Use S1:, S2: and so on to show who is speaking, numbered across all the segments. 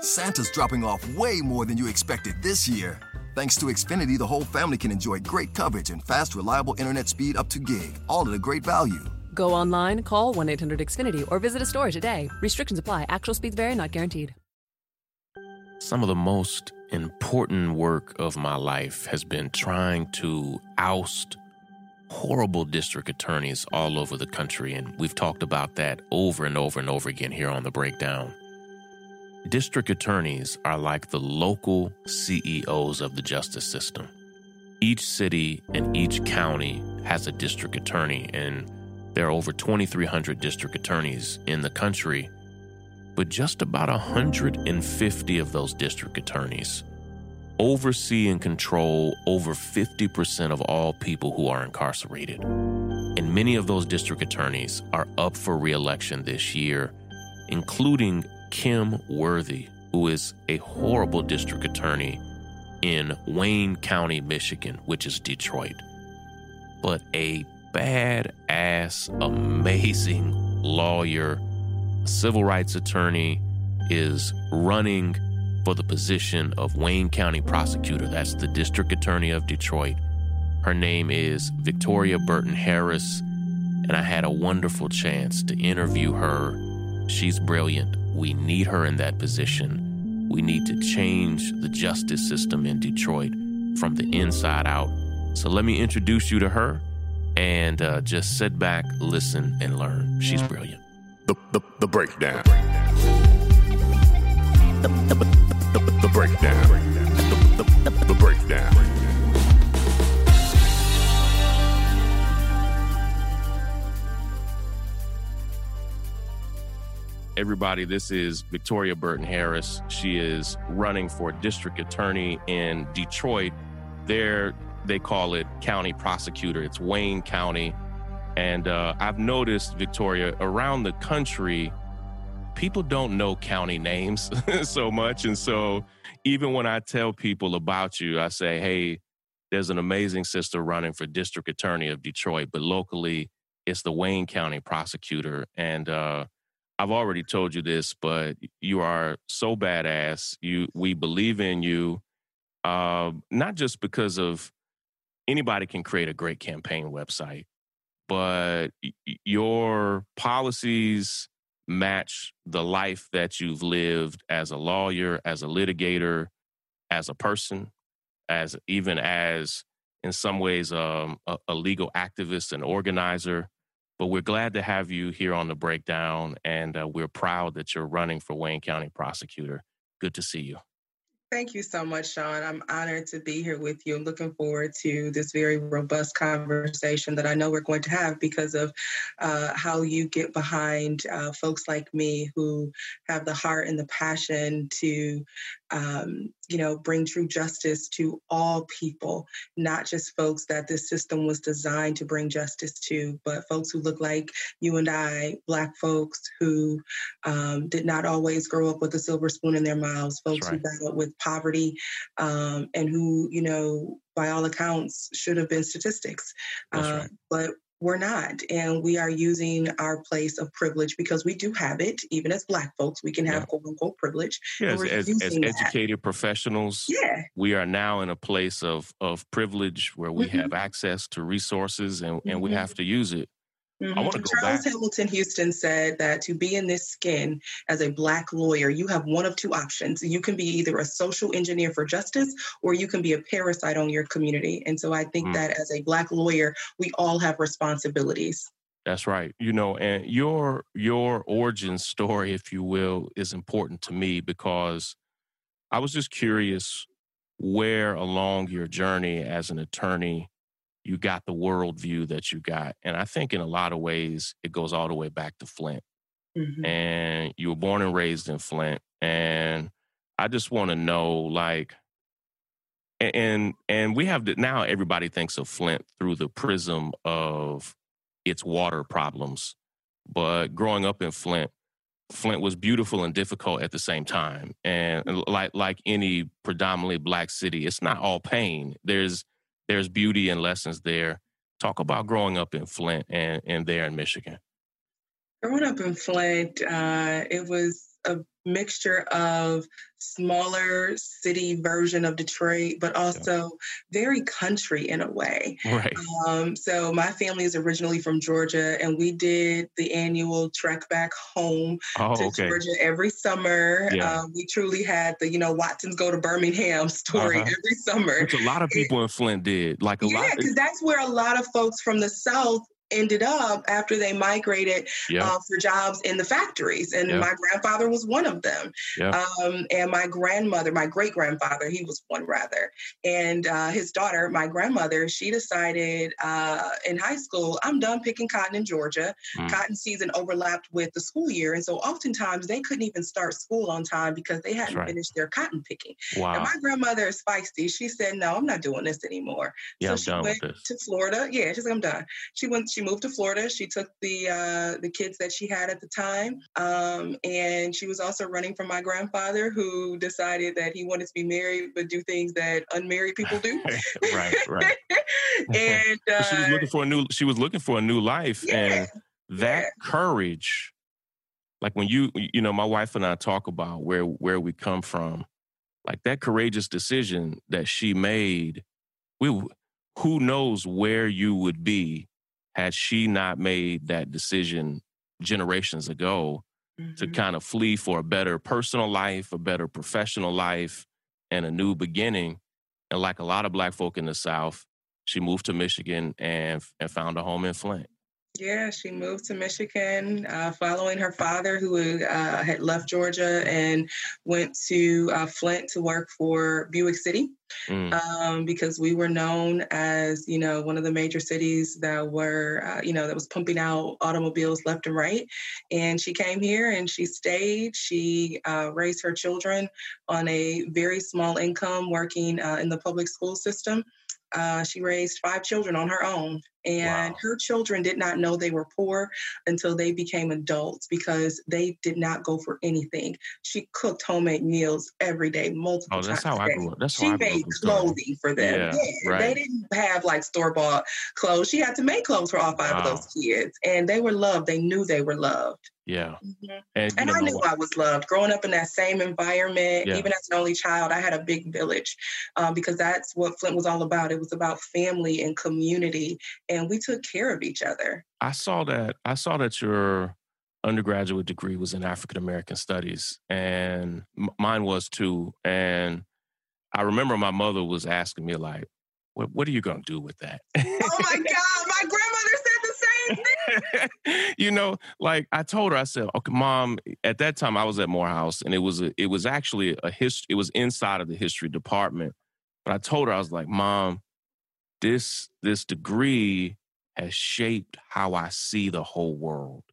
S1: Santa's dropping off way more than you expected this year. Thanks to Xfinity, the whole family can enjoy great coverage and fast, reliable internet speed up to gig, all at a great value.
S2: Go online, call 1 800 Xfinity, or visit a store today. Restrictions apply. Actual speeds vary, not guaranteed.
S3: Some of the most important work of my life has been trying to oust horrible district attorneys all over the country. And we've talked about that over and over and over again here on the breakdown. District attorneys are like the local CEOs of the justice system. Each city and each county has a district attorney, and there are over 2,300 district attorneys in the country. But just about 150 of those district attorneys oversee and control over 50% of all people who are incarcerated. And many of those district attorneys are up for reelection this year, including Kim Worthy, who is a horrible district attorney in Wayne County, Michigan, which is Detroit. But a badass, amazing lawyer, civil rights attorney, is running for the position of Wayne County prosecutor. That's the district attorney of Detroit. Her name is Victoria Burton Harris, and I had a wonderful chance to interview her. She's brilliant. We need her in that position. We need to change the justice system in Detroit from the inside out. So let me introduce you to her and uh, just sit back, listen, and learn. She's brilliant.
S4: The, the, the breakdown. The, the, the, the breakdown. The, the, the, the breakdown.
S3: Everybody. This is Victoria Burton Harris. She is running for district attorney in Detroit. There, they call it county prosecutor. It's Wayne County. And uh, I've noticed, Victoria, around the country, people don't know county names so much. And so even when I tell people about you, I say, hey, there's an amazing sister running for district attorney of Detroit, but locally, it's the Wayne County prosecutor. And uh, I've already told you this, but you are so badass. You, we believe in you, uh, not just because of anybody can create a great campaign website, but your policies match the life that you've lived as a lawyer, as a litigator, as a person, as even as in some ways um, a, a legal activist and organizer. But we're glad to have you here on the breakdown, and uh, we're proud that you're running for Wayne County prosecutor. Good to see you.
S5: Thank you so much, Shaun. I'm honored to be here with you. I'm looking forward to this very robust conversation that I know we're going to have because of uh, how you get behind uh, folks like me who have the heart and the passion to um, you know, bring true justice to all people, not just folks that this system was designed to bring justice to, but folks who look like you and I, Black folks who um, did not always grow up with a silver spoon in their mouths, folks right. who battled with poverty, um, and who, you know, by all accounts, should have been statistics. Uh, right. But we're not. And we are using our place of privilege because we do have it, even as Black folks, we can have yeah. quote unquote privilege.
S3: Yes, as, as, as educated professionals,
S5: yeah.
S3: we are now in a place of, of privilege where we mm-hmm. have access to resources and, and mm-hmm. we have to use it.
S5: Mm-hmm. I want to go Charles back. Hamilton Houston said that to be in this skin as a black lawyer, you have one of two options. You can be either a social engineer for justice or you can be a parasite on your community. And so I think mm. that as a black lawyer, we all have responsibilities.
S3: That's right. You know, and your your origin story, if you will, is important to me because I was just curious where along your journey as an attorney you got the worldview that you got. And I think in a lot of ways, it goes all the way back to Flint. Mm-hmm. And you were born and raised in Flint. And I just want to know, like, and and we have to, now everybody thinks of Flint through the prism of its water problems. But growing up in Flint, Flint was beautiful and difficult at the same time. And like like any predominantly black city, it's not all pain. There's there's beauty and lessons there. Talk about growing up in Flint and, and there in Michigan.
S5: Growing up in Flint, uh, it was a mixture of smaller city version of Detroit, but also very country in a way.
S3: Right.
S5: Um, so my family is originally from Georgia, and we did the annual trek back home oh, to okay. Georgia every summer. Yeah. Uh, we truly had the you know Watsons go to Birmingham story uh-huh. every summer.
S3: Which a lot of people it, in Flint did. Like a
S5: yeah,
S3: lot.
S5: because that's where a lot of folks from the South ended up after they migrated yeah. uh, for jobs in the factories. And yeah. my grandfather was one of them. Yeah. Um, and my grandmother, my great grandfather, he was one rather. And uh, his daughter, my grandmother, she decided uh, in high school, I'm done picking cotton in Georgia. Mm. Cotton season overlapped with the school year. And so oftentimes they couldn't even start school on time because they hadn't right. finished their cotton picking. Wow. And my grandmother is feisty. She said, No, I'm not doing this anymore.
S3: Yeah,
S5: so
S3: I'm
S5: she went to Florida. Yeah, she's like, I'm done. She went she moved to Florida. She took the uh, the kids that she had at the time, um, and she was also running from my grandfather, who decided that he wanted to be married but do things that unmarried people do.
S3: right, right.
S5: and uh,
S3: she was looking for a new. She was looking for a new life, yeah, and that yeah. courage, like when you you know, my wife and I talk about where where we come from, like that courageous decision that she made. We who knows where you would be had she not made that decision generations ago mm-hmm. to kind of flee for a better personal life, a better professional life, and a new beginning. And like a lot of black folk in the South, she moved to Michigan and and found a home in Flint.
S5: Yeah, she moved to Michigan uh, following her father, who uh, had left Georgia and went to uh, Flint to work for Buick City. Mm. Um, because we were known as, you know, one of the major cities that were, uh, you know, that was pumping out automobiles left and right. And she came here and she stayed. She uh, raised her children on a very small income, working uh, in the public school system. Uh, she raised five children on her own. And wow. her children did not know they were poor until they became adults because they did not go for anything. She cooked homemade meals every day, multiple
S3: oh, that's
S5: times.
S3: How I grew up. That's
S5: she
S3: how I
S5: made clothing for them. Yeah, yeah. Right. They didn't have like store bought clothes. She had to make clothes for all five wow. of those kids. And they were loved. They knew they were loved.
S3: Yeah.
S5: Mm-hmm. And, and I knew I was loved. Growing up in that same environment, yeah. even as an only child, I had a big village um, because that's what Flint was all about. It was about family and community. And we took care of each other.
S3: I saw that. I saw that your undergraduate degree was in African American studies, and m- mine was too. And I remember my mother was asking me like, "What, what are you going to do with that?"
S5: oh my God, my grandmother said the same thing.
S3: you know, like I told her, I said, "Okay, mom." At that time, I was at Morehouse, and it was a, it was actually a history. It was inside of the history department. But I told her, I was like, "Mom, this this degree has shaped how I see the whole world."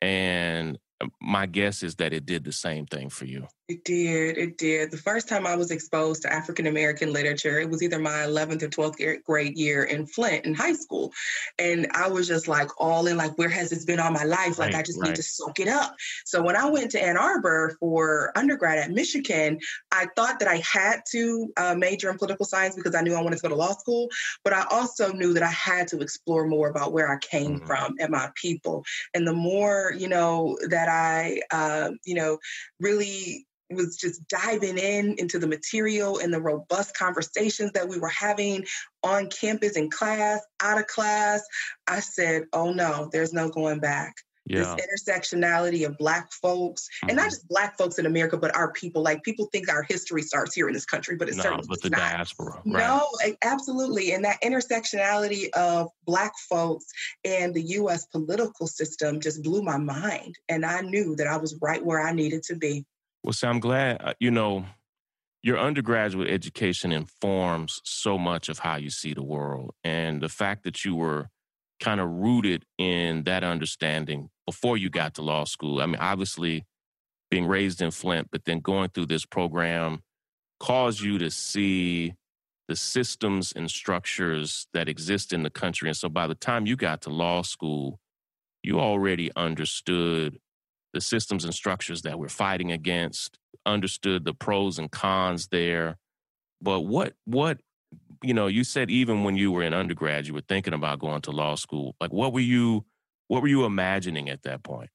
S3: And uh, my guess is that it did the same thing for you.
S5: It did. It did. The first time I was exposed to African American literature, it was either my 11th or 12th grade year in Flint in high school. And I was just like all in, like, where has this been all my life? Like, right, I just right. need to soak it up. So when I went to Ann Arbor for undergrad at Michigan, I thought that I had to uh, major in political science because I knew I wanted to go to law school. But I also knew that I had to explore more about where I came mm-hmm. from and my people. And the more, you know, that I, uh, you know, really was just diving in into the material and the robust conversations that we were having on campus in class, out of class, I said, oh no, there's no going back. Yeah. This intersectionality of Black folks, mm-hmm. and not mm-hmm. just Black folks in America, but our people. Like people think our history starts here in this country, but it's no, certainly
S3: but the
S5: not.
S3: diaspora. Right.
S5: No, absolutely. And that intersectionality of Black folks and the U.S. political system just blew my mind, and I knew that I was right where I needed to be.
S3: Well, so I'm glad, uh, you know, your undergraduate education informs so much of how you see the world. And the fact that you were kind of rooted in that understanding before you got to law school. I mean, obviously, being raised in Flint, but then going through this program caused you to see the systems and structures that exist in the country. And so by the time you got to law school, you already understood the systems and structures that we're fighting against, understood the pros and cons there. But what what you know, you said even when you were in undergrad, you were thinking about going to law school. Like what were you what were you imagining at that point?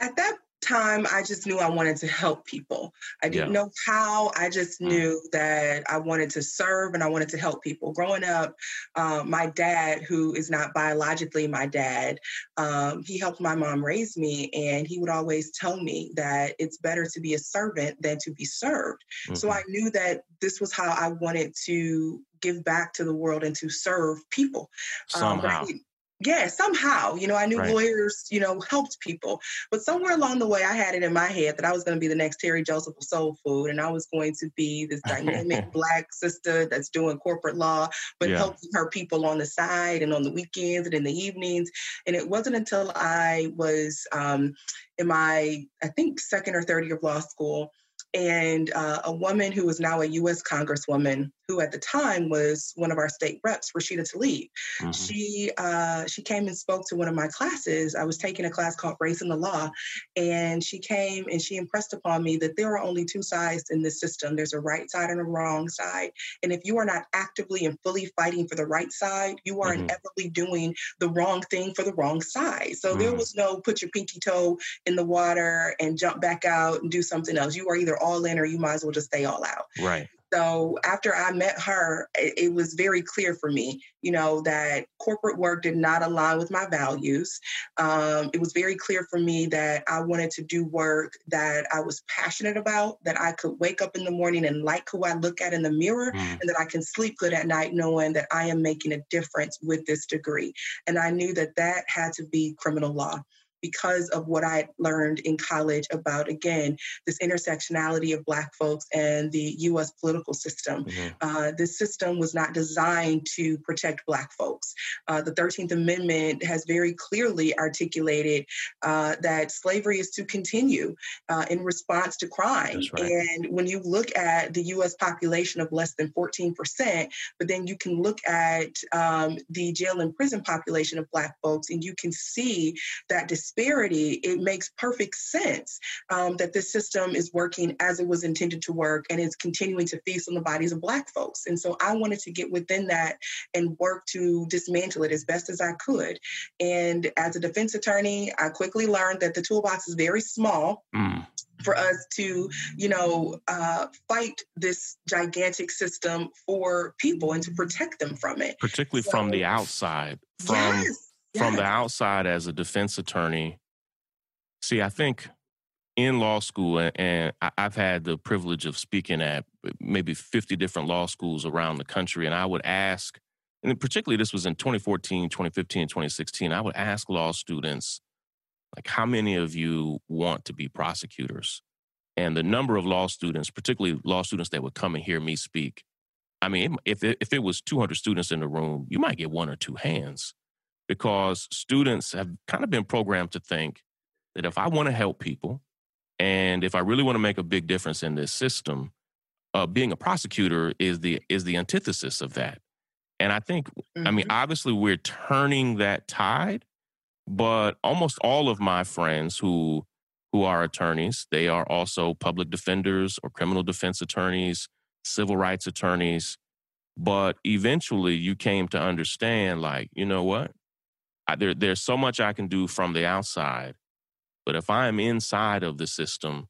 S5: At that time I just knew I wanted to help people. I didn't yeah. know how. I just mm. knew that I wanted to serve and I wanted to help people. Growing up, uh, my dad, who is not biologically my dad, um, he helped my mom raise me, and he would always tell me that it's better to be a servant than to be served. Mm-hmm. So I knew that this was how I wanted to give back to the world and to serve people.
S3: Um, Somehow.
S5: Um, yeah, somehow, you know, I knew right. lawyers, you know, helped people. But somewhere along the way, I had it in my head that I was going to be the next Teri Joseph of soul food. And I was going to be this dynamic Black sister that's doing corporate law, but yeah. helping her people on the side and on the weekends and in the evenings. And it wasn't until I was um, in my, I think, second or third year of law school and uh, a woman who is now a U.S. Congresswoman, who at the time was one of our state reps, Rashida Tlaib. Mm-hmm. She uh, she came and spoke to one of my classes. I was taking a class called Race and the Law, and she came and she impressed upon me that there are only two sides in this system. There's a right side and a wrong side, and if you are not actively and fully fighting for the right side, you are mm-hmm. inevitably doing the wrong thing for the wrong side. So mm-hmm. there was no put your pinky toe in the water and jump back out and do something else. You are either all in or you might as well just stay all out.
S3: Right.
S5: So after I met her, it, it, was very clear for me, you know, that corporate work did not align with my values. Um, it was very clear for me that I wanted to do work that I was passionate about, that I could wake up in the morning and like who I look at in the mirror, mm. and that I can sleep good at night knowing that I am making a difference with this degree. And I knew that that had to be criminal law because of what I learned in college about, again, this intersectionality of Black folks and the US political system. Mm-hmm. Uh, this system was not designed to protect Black folks. Uh, the 13th Amendment has very clearly articulated uh, that slavery is to continue uh, in response to crime. Right. And when you look at the US population of less than 14%, but then you can look at um, the jail and prison population of Black folks, and you can see that disparity, it makes perfect sense um, that this system is working as it was intended to work and is continuing to feast on the bodies of Black folks. And so I wanted to get within that and work to dismantle it as best as I could. And as a defense attorney, I quickly learned that the toolbox is very small. Mm for us to, you know, uh, fight this gigantic system for people and to protect them from it.
S3: Particularly so, from the outside, from yes, from the outside as a defense attorney, see, I think in law school, and I've had the privilege of speaking at maybe 50 different law schools around the country, and I would ask, and particularly this was in 2014, 2015, 2016, I would ask law students, like, how many of you want to be prosecutors? And the number of law students, particularly law students that would come and hear me speak, I mean, if it, if it was 200 students in the room, you might get one or two hands because students have kind of been programmed to think that if I want to help people and if I really want to make a big difference in this system, uh, being a prosecutor is the is the antithesis of that. And I think, mm-hmm. I mean, mm-hmm. obviously we're turning that tide, but almost all of my friends who who are attorneys, they are also public defenders or criminal defense attorneys, civil rights attorneys. But eventually you came to understand, like, you know what? I, there, there's so much I can do from the outside, but if I'm inside of the system,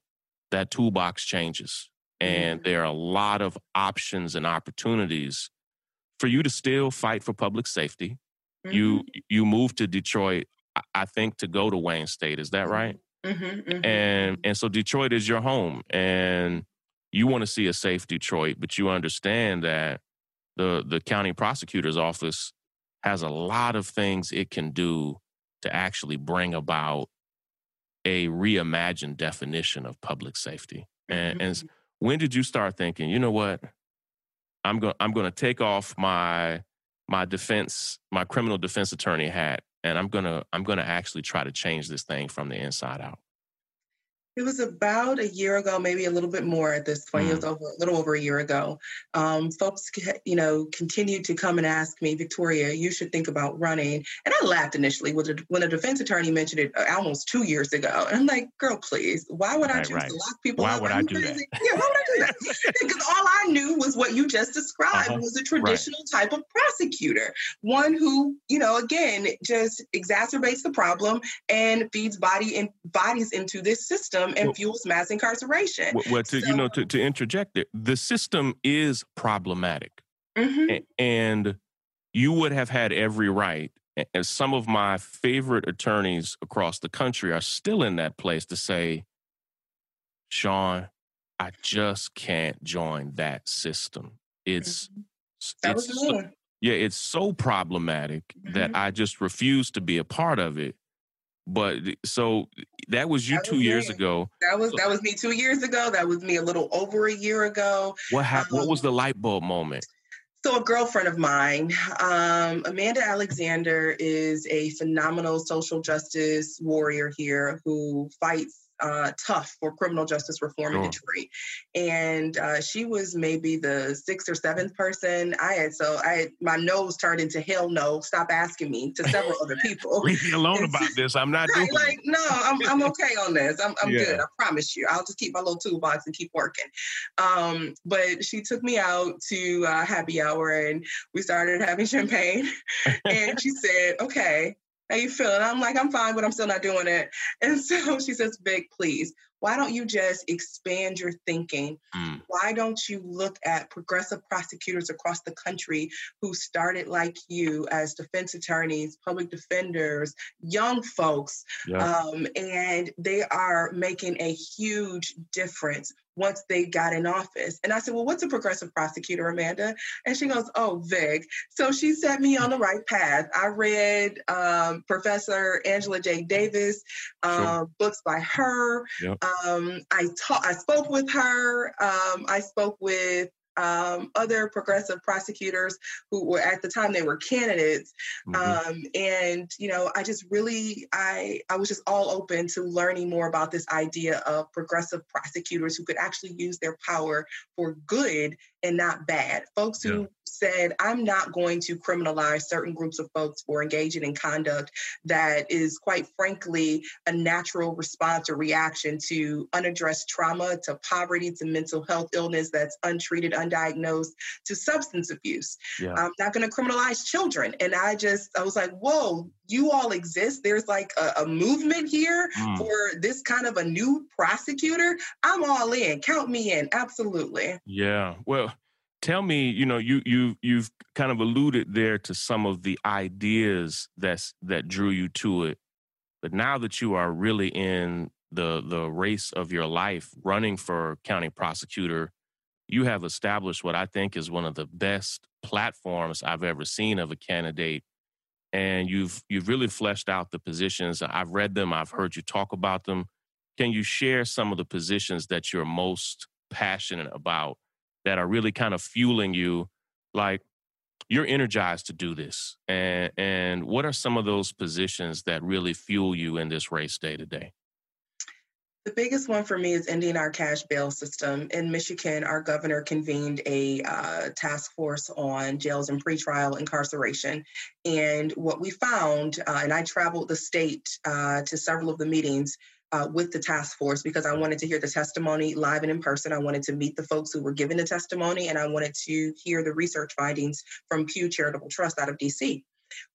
S3: that toolbox changes, and mm-hmm. there are a lot of options and opportunities for you to still fight for public safety. Mm-hmm. You you move to Detroit, I think, to go to Wayne State. Is that right? Mm-hmm, mm-hmm. And and so Detroit is your home, and you want to see a safe Detroit, but you understand that the the county prosecutor's office has a lot of things it can do to actually bring about a reimagined definition of public safety. And, and mm-hmm. when did you start thinking, you know what? I'm going I'm going to take off my my defense, my criminal defense attorney hat and I'm going to I'm going to actually try to change this thing from the inside out.
S5: It was about a year ago, maybe a little bit more at this point. Mm. It was over, a little over a year ago. Um, folks, you know, continued to come and ask me, Victoria, you should think about running. And I laughed initially when a, defense attorney mentioned it uh, almost two years ago. And I'm like, girl, please, why would I choose right. to lock people
S3: why
S5: up?
S3: Would I do that?
S5: Yeah, why would I do that because all I knew was what you just described uh-huh. was a traditional right. type of prosecutor, one who, you know, again, just exacerbates the problem and feeds body and bodies into this system and well, fuels mass incarceration.
S3: Well, well to, so, you know, to, to interject it, the system is problematic. Mm-hmm. And you would have had every right and some of my favorite attorneys across the country are still in that place to say, Shaun, I just can't join that system. It's, mm-hmm. it's so, yeah, it's so problematic mm-hmm. that I just refuse to be a part of it. But so that was you that two was years ago.
S5: That was that was me two years ago. That was me a little over a year ago.
S3: What happened? Um, what was the light bulb moment?
S5: So, a girlfriend of mine, um, Amanda Alexander, is a phenomenal social justice warrior here who fights uh, tough for criminal justice reform in Detroit. And uh, she was maybe the sixth or seventh person. I had so I had, my nose turned into hell no. Stop asking me to several other people.
S3: Leave me alone about this. I'm not right, doing
S5: like no. I'm I'm okay on this. I'm I'm yeah. good. I promise you. I'll just keep my little toolbox and keep working. Um, but she took me out to uh, happy hour and we started having champagne. and she said, "Okay, how you feeling? I'm like, I'm fine, but I'm still not doing it. And so she says, Vic, please, why don't you just expand your thinking? Mm. Why don't you look at progressive prosecutors across the country who started like you as defense attorneys, public defenders, young folks, yeah. um, and they are making a huge difference once they got in office. And I said, Well, what's a progressive prosecutor, Amanda? And she goes, Oh, Vic. So she set me on the right path. I read um, Professor Angela J. Davis, um, sure. books by her. Yep. Um, I taught, I spoke with her. Um, I spoke with um, other progressive prosecutors who were at the time they were candidates mm-hmm. um, and you know i just really i i was just all open to learning more about this idea of progressive prosecutors who could actually use their power for good and not bad folks who yeah said, I'm not going to criminalize certain groups of folks for engaging in conduct that is, quite frankly, a natural response or reaction to unaddressed trauma, to poverty, to mental health illness that's untreated, undiagnosed, to substance abuse. Yeah. I'm not going to criminalize children. And I just, I was like, whoa, you all exist. There's like a, a movement here mm. for this kind of a new prosecutor. I'm all in. Count me in. Absolutely.
S3: Yeah. Well, tell me, you know, you you you've kind of alluded there to some of the ideas that's that drew you to it. But now that you are really in the the race of your life running for county prosecutor, you have established what I think is one of the best platforms I've ever seen of a candidate. And you've you've really fleshed out the positions. I've read them, I've heard you talk about them. Can you share some of the positions that you're most passionate about that are really kind of fueling you like you're energized to do this and and what are some of those positions that really fuel you in this race day to day
S5: the biggest one for me is ending our cash bail system. In Michigan, our governor convened a uh, task force on jails and pretrial incarceration. And what we found, uh, and I traveled the state uh, to several of the meetings, uh, with the task force because I wanted to hear the testimony live and in person. I wanted to meet the folks who were giving the testimony, and I wanted to hear the research findings from Pew Charitable Trust out of DC.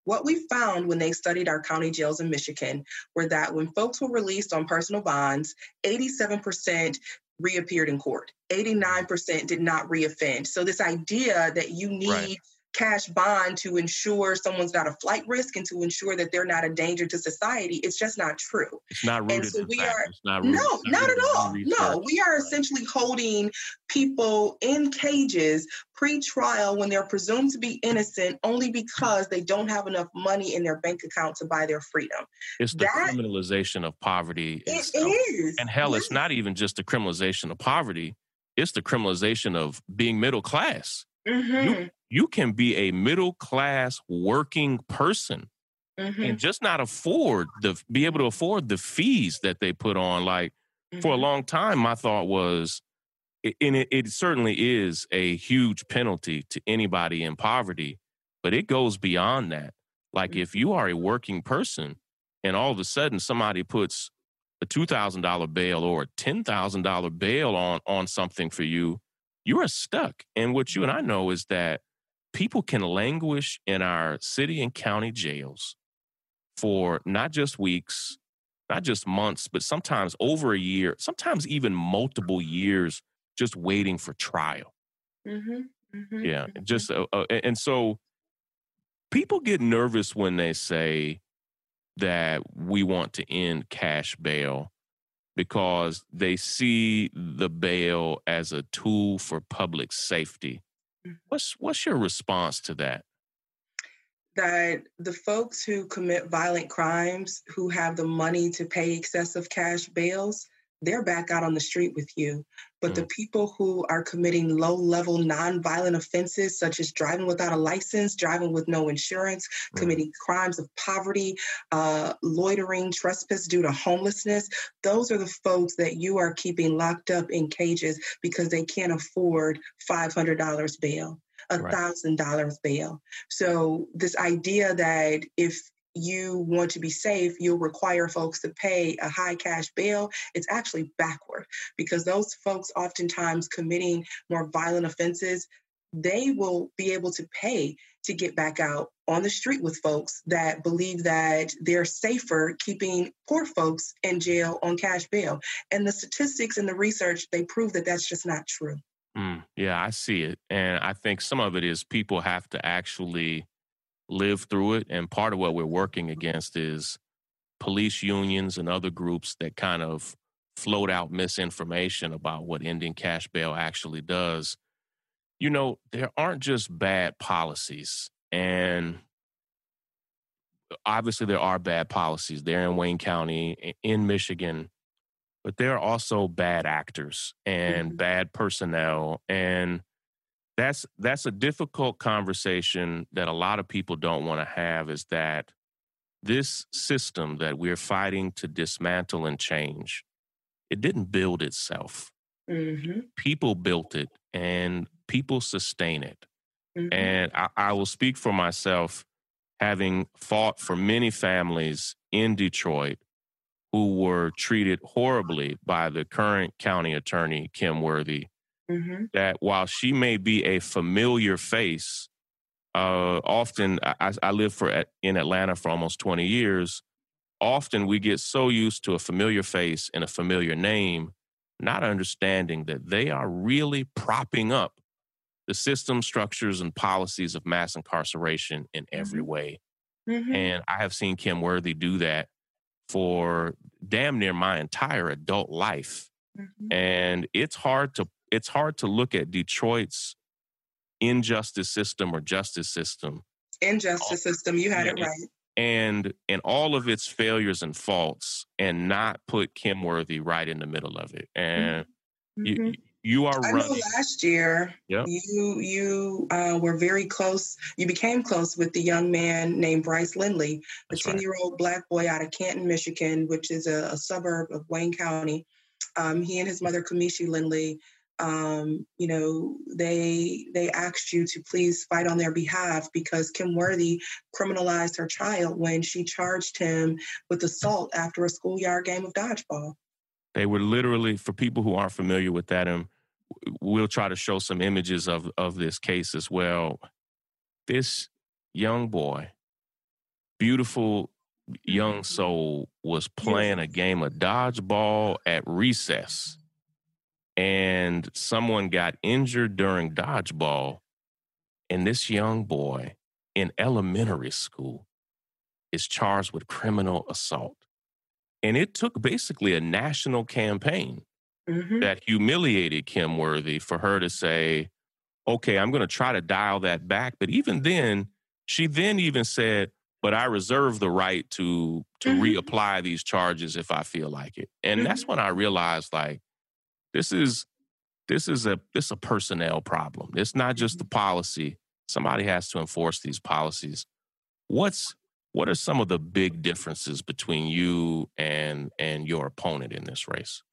S5: What we found when they studied our county jails in Michigan were that when folks were released on personal bonds, 87% reappeared in court. 89% did not reoffend. So this idea that you need right cash bond to ensure someone's not a flight risk and to ensure that they're not a danger to society. It's just not true.
S3: It's not rooted.
S5: And
S3: so
S5: we
S3: fact.
S5: are
S3: not
S5: rooted, no, not, not at all. No, we are essentially holding people in cages pre-trial when they're presumed to be innocent only because they don't have enough money in their bank account to buy their freedom.
S3: It's the that, criminalization of poverty.
S5: It is.
S3: And hell, yes. it's not even just the criminalization of poverty. It's the criminalization of being middle class. Mm-hmm. You, you can be a middle class working person mm-hmm. and just not afford the be able to afford the fees that they put on. Like mm-hmm. for a mm-hmm. long time, my thought was, and it, it certainly is a huge penalty to anybody in poverty, but it goes beyond that. Like if you are a working person and all of a sudden somebody puts a two thousand dollar bail or a ten thousand dollar bail on on something for you, you are stuck. And what you and I know is that people can languish in our city and county jails for not just weeks, not just months, but sometimes over a year, sometimes even multiple years, just waiting for trial. Mm-hmm, mm-hmm, yeah, mm-hmm. just uh, uh, and so people get nervous when they say that we want to end cash bail because they see the bail as a tool for public safety. Mm-hmm. What's what's your response to that?
S5: That the folks who commit violent crimes who have the money to pay excessive cash bails they're back out on the street with you. But mm. the people who are committing low level non-violent offenses, such as driving without a license, driving with no insurance, mm. committing crimes of poverty, uh, loitering, trespass due to homelessness, those are the folks that you are keeping locked up in cages because they can't afford $500 bail a thousand dollars bail. So this idea that if you want to be safe, you'll require folks to pay a high cash bail. It's actually backward because those folks, oftentimes committing more violent offenses, they will be able to pay to get back out on the street with folks that believe that they're safer keeping poor folks in jail on cash bail. And the statistics and the research, they prove that that's just not true.
S3: Mm, yeah, I see it. And I think some of it is people have to actually live through it. And part of what we're working against is police unions and other groups that kind of float out misinformation about what ending cash bail actually does. You know, there aren't just bad policies. And obviously, there are bad policies there in Wayne County, in Michigan, but there are also bad actors and mm-hmm. bad personnel. And that's that's a difficult conversation that a lot of people don't want to have is that this system that we're fighting to dismantle and change it didn't build itself mm-hmm. people built it and people sustain it mm-hmm. and I, I will speak for myself having fought for many families in detroit who were treated horribly by the current county attorney kim worthy mm-hmm. that while she may be a familiar face, uh, often I, I lived for in Atlanta for almost 20 years. Often we get so used to a familiar face and a familiar name, not understanding that they are really propping up the system, structures, and policies of mass incarceration in every mm-hmm. way. Mm-hmm. And I have seen Kim Worthy do that for damn near my entire adult life. Mm-hmm. And it's hard to it's hard to look at Detroit's injustice system or justice system.
S5: Injustice system, you had it right.
S3: And and all of its failures and faults, and not put Kim Worthy right in the middle of it. And mm-hmm. you you are I running.
S5: know last year yep. you you uh, were very close. You became close with the young man named Bryce Lindley, a ten year old black boy out of Canton, Michigan, which is a, a suburb of Wayne County. Um, he and his mother, Kamishi Lindley, um, you know, they they asked you to please fight on their behalf because Kim Worthy criminalized her child when she charged him with assault after a schoolyard game of dodgeball.
S3: They were literally, for people who aren't familiar with that, and we'll try to show some images of of this case as well. This young boy, beautiful young soul, was playing a game of dodgeball at recess and someone got injured during dodgeball. And this young boy in elementary school is charged with criminal assault. And it took basically a national campaign mm-hmm. that humiliated Kim Worthy for her to say, okay, I'm going to try to dial that back. But even then, she then even said, but I reserve the right to to mm-hmm. reapply these charges if I feel like it. And mm-hmm. that's when I realized like this is this is a this a personnel problem. It's not just the mm-hmm. policy. Somebody has to enforce these policies. What's what are some of the big differences between you and and your opponent in this race?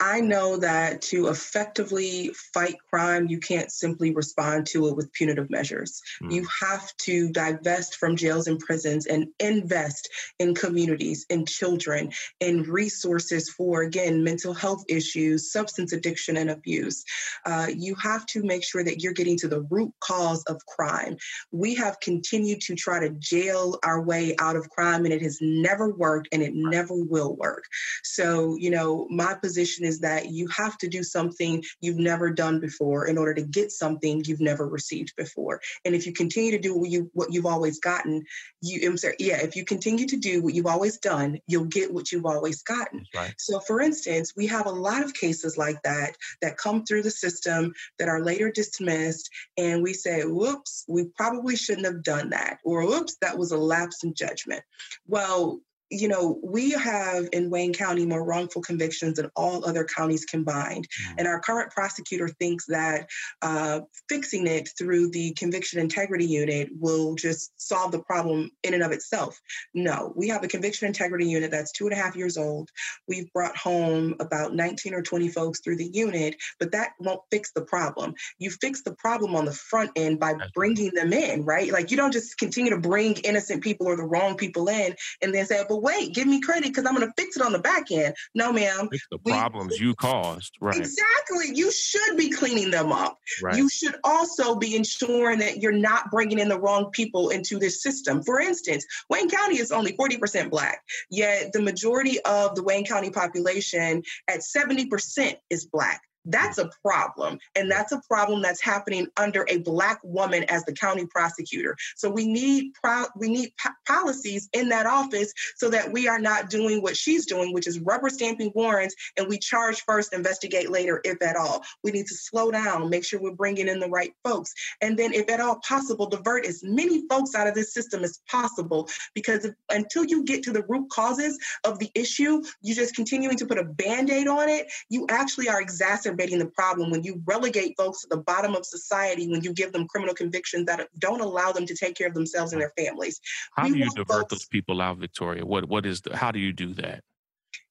S5: I know that to effectively fight crime, you can't simply respond to it with punitive measures. Mm. You have to divest from jails and prisons and invest in communities, in children, in resources for, again, mental health issues, substance addiction, and abuse. Uh, you have to make sure that you're getting to the root cause of crime. We have continued to try to jail our way out of crime, and it has never worked and it never will work. So, you know, my position is that you have to do something you've never done before in order to get something you've never received before. And if you continue to do what you what you've always gotten, you I'm sorry, yeah, if you continue to do what you've always done, you'll get what you've always gotten. Right. So for instance, we have a lot of cases like that that come through the system that are later dismissed and we say, whoops, we probably shouldn't have done that. Or whoops, that was a lapse in judgment. Well, you know, we have in Wayne County more wrongful convictions than all other counties combined. Mm-hmm. And our current prosecutor thinks that uh, fixing it through the conviction integrity unit will just solve the problem in and of itself. No, we have a conviction integrity unit that's two and a half years old. We've brought home about 19 or 20 folks through the unit, but that won't fix the problem. You fix the problem on the front end by bringing them in, right? Like you don't just continue to bring innocent people or the wrong people in and then say, but wait, give me credit because I'm going to fix it on the back end. No, ma'am.
S3: Fix the we, problems you caused. Right.
S5: Exactly. You should be cleaning them up. Right. You should also be ensuring that you're not bringing in the wrong people into this system. For instance, Wayne County is only 40% Black, yet the majority of the Wayne County population at 70% is Black. That's a problem. And that's a problem that's happening under a black woman as the county prosecutor. So we need pro- we need po- policies in that office so that we are not doing what she's doing, which is rubber stamping warrants and we charge first, investigate later, if at all. We need to slow down, make sure we're bringing in the right folks. And then, if at all possible, divert as many folks out of this system as possible. Because if, until you get to the root causes of the issue, you're just continuing to put a band aid on it, you actually are exacerbating exacerbating the problem when you relegate folks to the bottom of society when you give them criminal convictions that don't allow them to take care of themselves and their families.
S3: How we do you divert folks, those people out, Victoria? What what is the, how do you do that?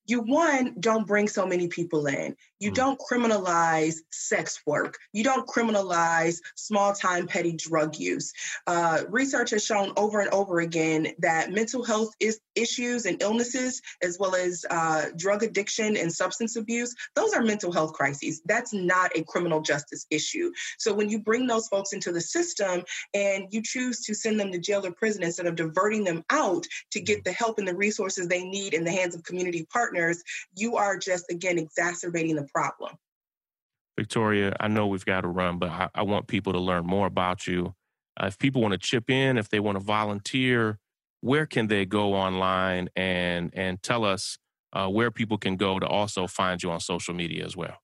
S5: You one don't bring so many people in. You mm. don't criminalize sex work. You don't criminalize small time petty drug use. Uh, research has shown over and over again that mental health is issues and illnesses as well as uh, drug addiction and substance abuse those are mental health crises. That's not a criminal justice issue. So when you bring those folks into the system and you choose to send them to jail or prison instead of diverting them out to get mm. the help and the resources they need in the hands of community partners you are just, again, exacerbating the problem.
S3: Victoria, I know we've got to run, but I, I want people to learn more about you. Uh, if people want to chip in, if they want to volunteer, where can they go online and and tell us uh, where people can go to also find you on social media as well?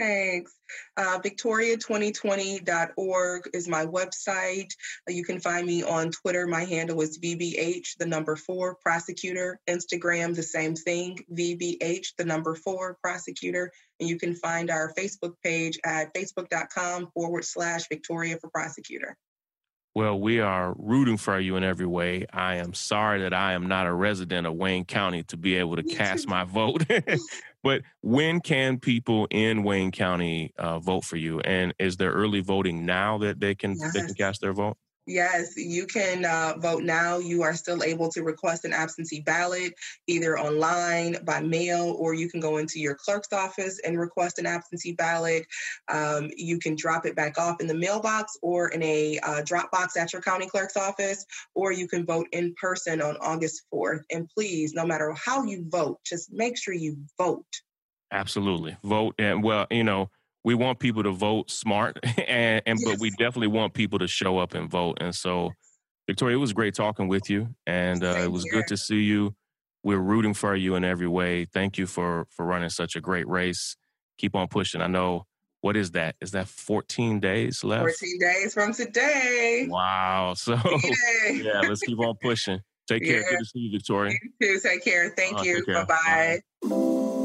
S5: Thanks. Uh, Victoria2020.org is my website. Uh, you can find me on Twitter. My handle is VBH, the number four prosecutor. Instagram, the same thing, VBH, the number four prosecutor. And you can find our Facebook page at facebook.com forward slash Victoria for prosecutor.
S3: Well, we are rooting for you in every way. I am sorry that I am not a resident of Wayne County to be able to cast my vote. But when can people in Wayne County uh, vote for you? And is there early voting now that they can yes. they can cast their vote?
S5: Yes, you can uh, vote now. You are still able to request an absentee ballot either online, by mail, or you can go into your clerk's office and request an absentee ballot. Um, you can drop it back off in the mailbox or in a uh, drop box at your county clerk's office, or you can vote in person on August 4th. And please, no matter how you vote, just make sure you vote.
S3: Absolutely. Vote. And well, you know, we want people to vote smart and, and yes. but we definitely want people to show up and vote and so victoria it was great talking with you and uh, it was good to see you. We're rooting for you in every way. Thank you for for running such a great race. Keep on pushing. I know what is that? Is that 14 days left?
S5: 14 days from today.
S3: Wow. So yeah let's keep on pushing. Take care. Yeah. good to see you victoria.
S5: You too. Take care. Thank uh, you. bye-bye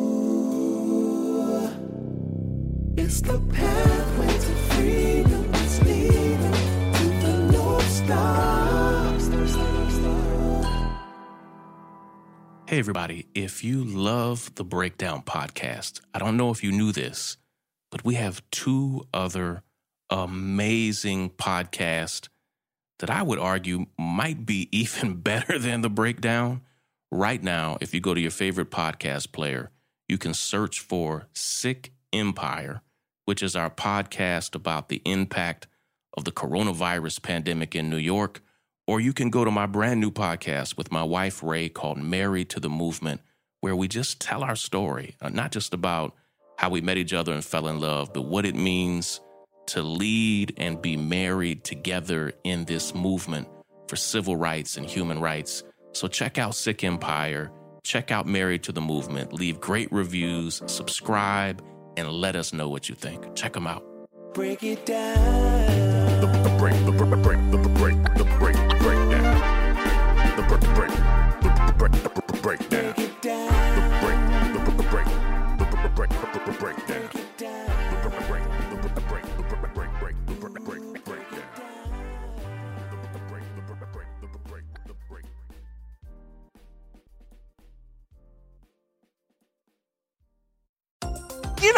S5: the pathway to freedom that's leading to the North Star.
S3: Hey, everybody. If you love the Breakdown podcast, I don't know if you knew this, but we have two other amazing podcasts that I would argue might be even better than the Breakdown. Right now, if you go to your favorite podcast player, you can search for Sick Empire, which is our podcast about the impact of the coronavirus pandemic in New York or you can go to my brand new podcast with my wife, Rai, called Married to the Movement, where we just tell our story, uh, not just about how we met each other and fell in love, but what it means to lead and be married together in this movement for civil rights and human rights. So check out Sick Empire, check out Married to the Movement, leave great reviews, subscribe, and let us know what you think. Check them out.
S6: Break it down.
S4: The, the break, the, the break, the, the break, the break, the breakdown. The break, the break, the, the break, the, the breakdown.
S6: Break it down.